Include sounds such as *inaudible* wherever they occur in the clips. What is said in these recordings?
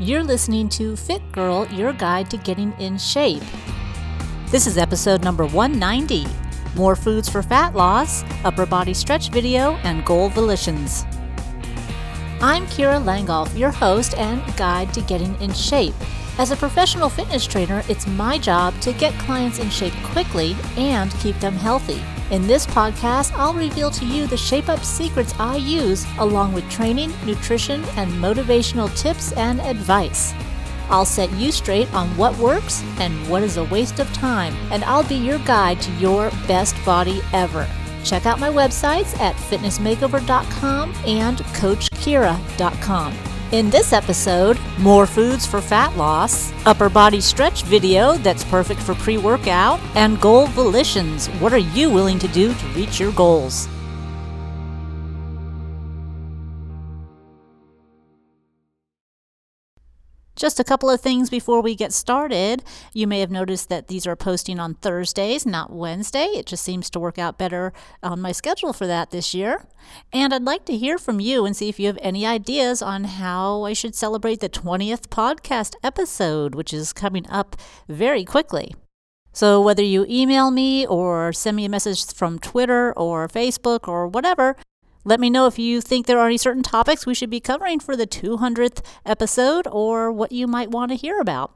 You're listening to Fit Girl, your guide to getting in shape. This is episode number 190 More Foods for Fat Loss, Upper Body Stretch Video, and Goal Volitions. I'm Kira Langolf, your host and guide to getting in shape. As a professional fitness trainer, it's my job to get clients in shape quickly and keep them healthy. In this podcast, I'll reveal to you the shape up secrets I use, along with training, nutrition, and motivational tips and advice. I'll set you straight on what works and what is a waste of time, and I'll be your guide to your best body ever. Check out my websites at fitnessmakeover.com and coachkira.com. In this episode, more foods for fat loss, upper body stretch video that's perfect for pre workout, and goal volitions. What are you willing to do to reach your goals? Just a couple of things before we get started. You may have noticed that these are posting on Thursdays, not Wednesday. It just seems to work out better on my schedule for that this year. And I'd like to hear from you and see if you have any ideas on how I should celebrate the 20th podcast episode, which is coming up very quickly. So, whether you email me or send me a message from Twitter or Facebook or whatever, let me know if you think there are any certain topics we should be covering for the 200th episode or what you might want to hear about.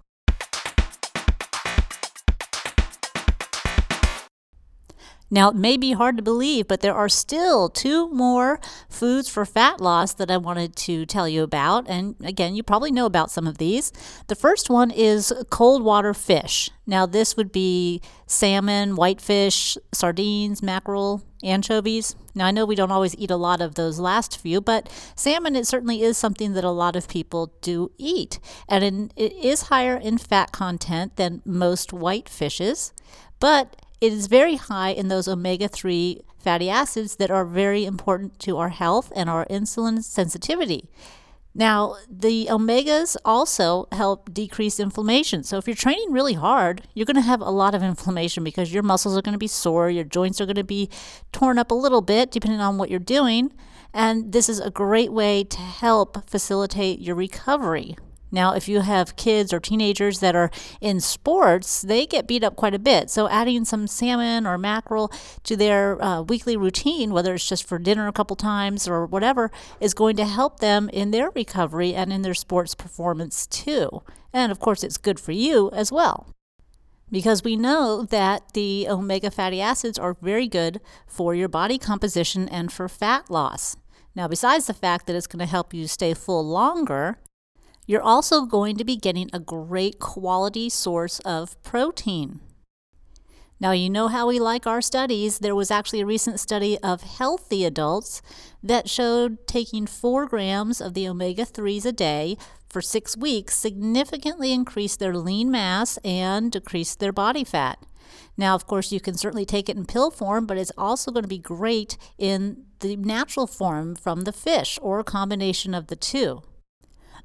Now, it may be hard to believe, but there are still two more foods for fat loss that I wanted to tell you about. And again, you probably know about some of these. The first one is cold water fish. Now, this would be salmon, whitefish, sardines, mackerel, anchovies. Now, I know we don't always eat a lot of those last few, but salmon, it certainly is something that a lot of people do eat. And it is higher in fat content than most white fishes, but it is very high in those omega 3 fatty acids that are very important to our health and our insulin sensitivity. Now, the omegas also help decrease inflammation. So, if you're training really hard, you're going to have a lot of inflammation because your muscles are going to be sore, your joints are going to be torn up a little bit, depending on what you're doing. And this is a great way to help facilitate your recovery now, if you have kids or teenagers that are in sports, they get beat up quite a bit. So, adding some salmon or mackerel to their uh, weekly routine, whether it's just for dinner a couple times or whatever, is going to help them in their recovery and in their sports performance too. And of course, it's good for you as well. Because we know that the omega fatty acids are very good for your body composition and for fat loss. Now, besides the fact that it's going to help you stay full longer, you're also going to be getting a great quality source of protein. Now, you know how we like our studies. There was actually a recent study of healthy adults that showed taking 4 grams of the omega 3s a day for six weeks significantly increased their lean mass and decreased their body fat. Now, of course, you can certainly take it in pill form, but it's also going to be great in the natural form from the fish or a combination of the two.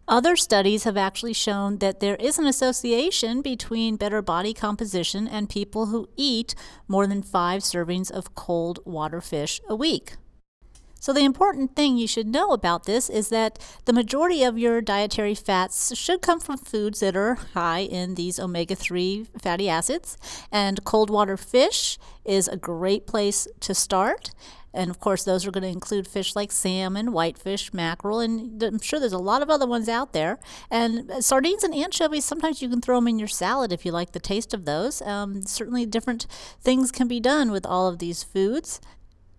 Other studies have actually shown that there is an association between better body composition and people who eat more than five servings of cold water fish a week. So, the important thing you should know about this is that the majority of your dietary fats should come from foods that are high in these omega 3 fatty acids. And cold water fish is a great place to start. And of course, those are going to include fish like salmon, whitefish, mackerel, and I'm sure there's a lot of other ones out there. And uh, sardines and anchovies, sometimes you can throw them in your salad if you like the taste of those. Um, certainly, different things can be done with all of these foods.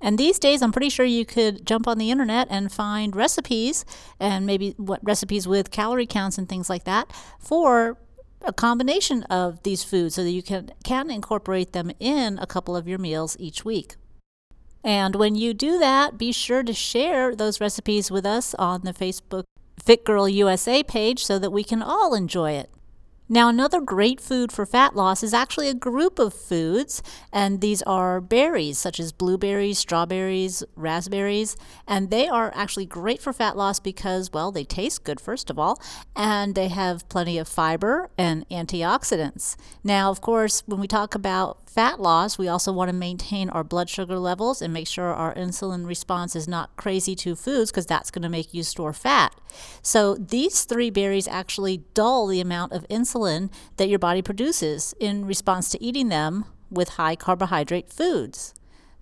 And these days, I'm pretty sure you could jump on the internet and find recipes and maybe what recipes with calorie counts and things like that for a combination of these foods so that you can, can incorporate them in a couple of your meals each week. And when you do that, be sure to share those recipes with us on the Facebook Fit Girl USA page so that we can all enjoy it. Now, another great food for fat loss is actually a group of foods, and these are berries such as blueberries, strawberries, raspberries, and they are actually great for fat loss because, well, they taste good, first of all, and they have plenty of fiber and antioxidants. Now, of course, when we talk about fat loss, we also want to maintain our blood sugar levels and make sure our insulin response is not crazy to foods because that's going to make you store fat. So, these three berries actually dull the amount of insulin that your body produces in response to eating them with high carbohydrate foods.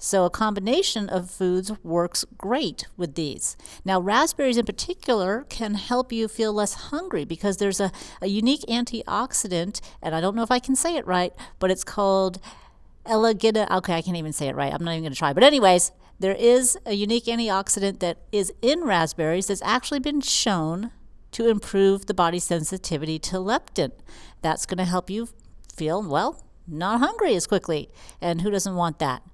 So, a combination of foods works great with these. Now, raspberries in particular can help you feel less hungry because there's a, a unique antioxidant, and I don't know if I can say it right, but it's called Elegida. Okay, I can't even say it right. I'm not even going to try. But, anyways, there is a unique antioxidant that is in raspberries that's actually been shown to improve the body's sensitivity to leptin. That's going to help you feel, well, not hungry as quickly. And who doesn't want that?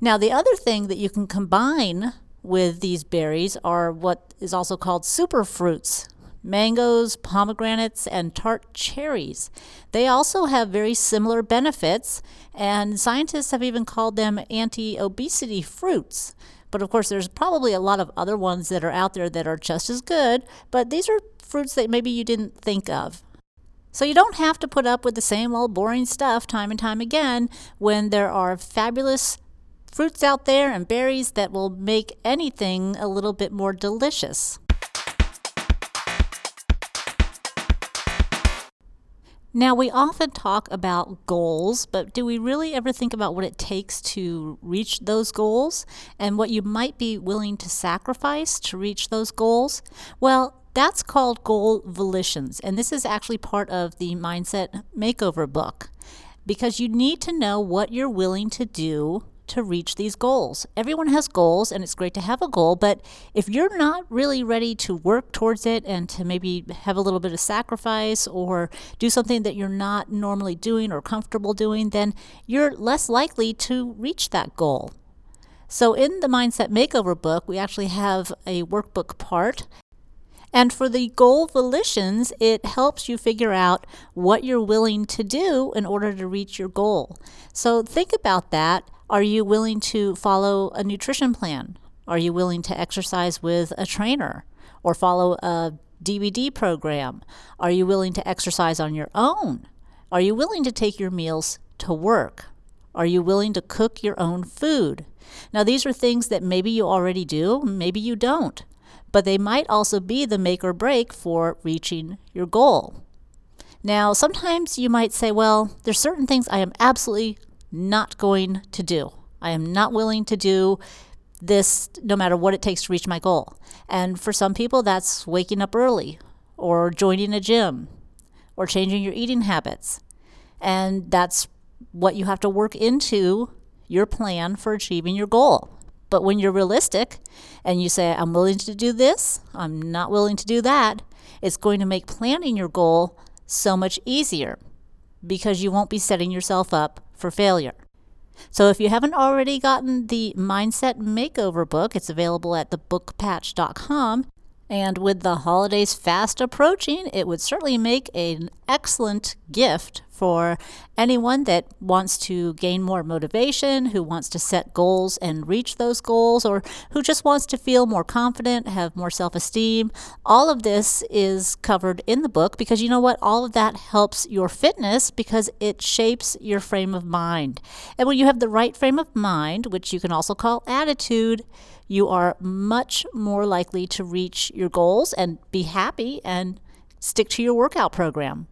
Now, the other thing that you can combine with these berries are what is also called super fruits mangoes, pomegranates, and tart cherries. They also have very similar benefits, and scientists have even called them anti obesity fruits. But of course, there's probably a lot of other ones that are out there that are just as good, but these are fruits that maybe you didn't think of. So you don't have to put up with the same old boring stuff time and time again when there are fabulous fruits out there and berries that will make anything a little bit more delicious. Now, we often talk about goals, but do we really ever think about what it takes to reach those goals and what you might be willing to sacrifice to reach those goals? Well, that's called goal volitions, and this is actually part of the Mindset Makeover book because you need to know what you're willing to do to reach these goals. Everyone has goals, and it's great to have a goal, but if you're not really ready to work towards it and to maybe have a little bit of sacrifice or do something that you're not normally doing or comfortable doing, then you're less likely to reach that goal. So, in the Mindset Makeover book, we actually have a workbook part and for the goal volitions, it helps you figure out what you're willing to do in order to reach your goal. So think about that are you willing to follow a nutrition plan? Are you willing to exercise with a trainer or follow a DVD program? Are you willing to exercise on your own? Are you willing to take your meals to work? Are you willing to cook your own food? Now, these are things that maybe you already do, maybe you don't, but they might also be the make or break for reaching your goal. Now, sometimes you might say, well, there's certain things I am absolutely not going to do. I am not willing to do this no matter what it takes to reach my goal. And for some people, that's waking up early or joining a gym or changing your eating habits. And that's what you have to work into your plan for achieving your goal. But when you're realistic and you say, I'm willing to do this, I'm not willing to do that, it's going to make planning your goal so much easier because you won't be setting yourself up for failure. So if you haven't already gotten the Mindset Makeover book, it's available at thebookpatch.com. And with the holidays fast approaching, it would certainly make an excellent gift for anyone that wants to gain more motivation, who wants to set goals and reach those goals, or who just wants to feel more confident, have more self esteem. All of this is covered in the book because you know what? All of that helps your fitness because it shapes your frame of mind. And when you have the right frame of mind, which you can also call attitude, you are much more likely to reach your goals and be happy and stick to your workout program.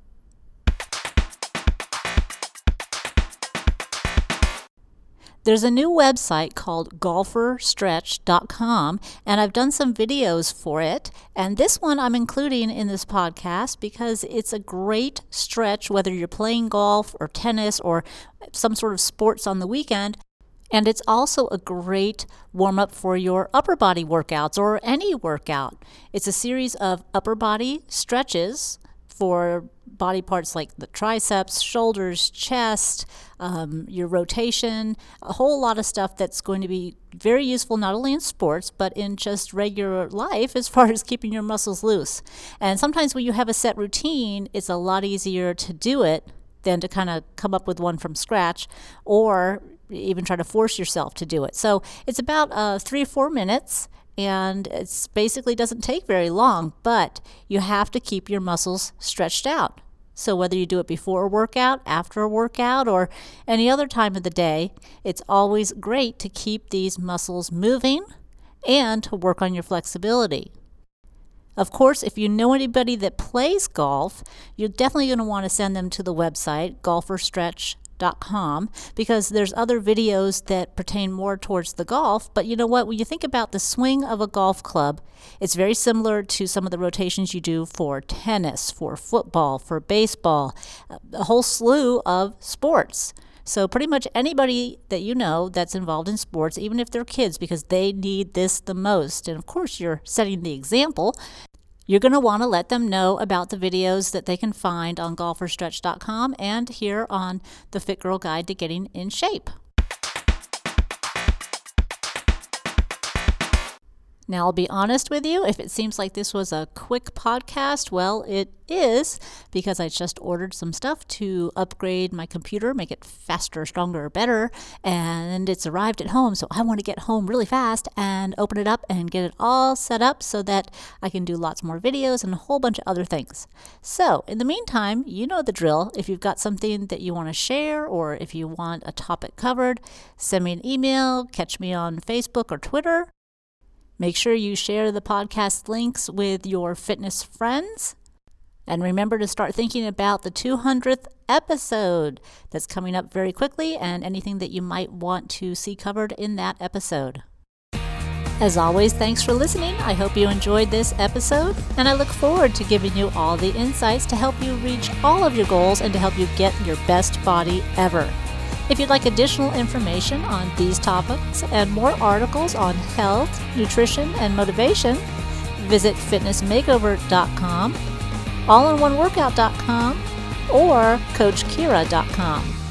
There's a new website called golferstretch.com, and I've done some videos for it. And this one I'm including in this podcast because it's a great stretch, whether you're playing golf or tennis or some sort of sports on the weekend. And it's also a great warm up for your upper body workouts or any workout. It's a series of upper body stretches for body parts like the triceps, shoulders, chest, um, your rotation, a whole lot of stuff that's going to be very useful not only in sports but in just regular life as *laughs* far as keeping your muscles loose. And sometimes when you have a set routine, it's a lot easier to do it than to kind of come up with one from scratch or even try to force yourself to do it. So it's about uh, three or four minutes and it basically doesn't take very long, but you have to keep your muscles stretched out. So, whether you do it before a workout, after a workout, or any other time of the day, it's always great to keep these muscles moving and to work on your flexibility. Of course, if you know anybody that plays golf, you're definitely going to want to send them to the website, golferstretch.com, because there's other videos that pertain more towards the golf. But you know what? When you think about the swing of a golf club, it's very similar to some of the rotations you do for tennis, for football, for baseball, uh, a whole slew of sports. So, pretty much anybody that you know that's involved in sports, even if they're kids, because they need this the most, and of course, you're setting the example, you're going to want to let them know about the videos that they can find on golferstretch.com and here on the Fit Girl Guide to Getting in Shape. Now, I'll be honest with you, if it seems like this was a quick podcast, well, it is because I just ordered some stuff to upgrade my computer, make it faster, stronger, better, and it's arrived at home. So I want to get home really fast and open it up and get it all set up so that I can do lots more videos and a whole bunch of other things. So, in the meantime, you know the drill. If you've got something that you want to share or if you want a topic covered, send me an email, catch me on Facebook or Twitter. Make sure you share the podcast links with your fitness friends. And remember to start thinking about the 200th episode that's coming up very quickly and anything that you might want to see covered in that episode. As always, thanks for listening. I hope you enjoyed this episode, and I look forward to giving you all the insights to help you reach all of your goals and to help you get your best body ever. If you'd like additional information on these topics and more articles on health, nutrition, and motivation, visit fitnessmakeover.com, allinoneworkout.com, or coachkira.com.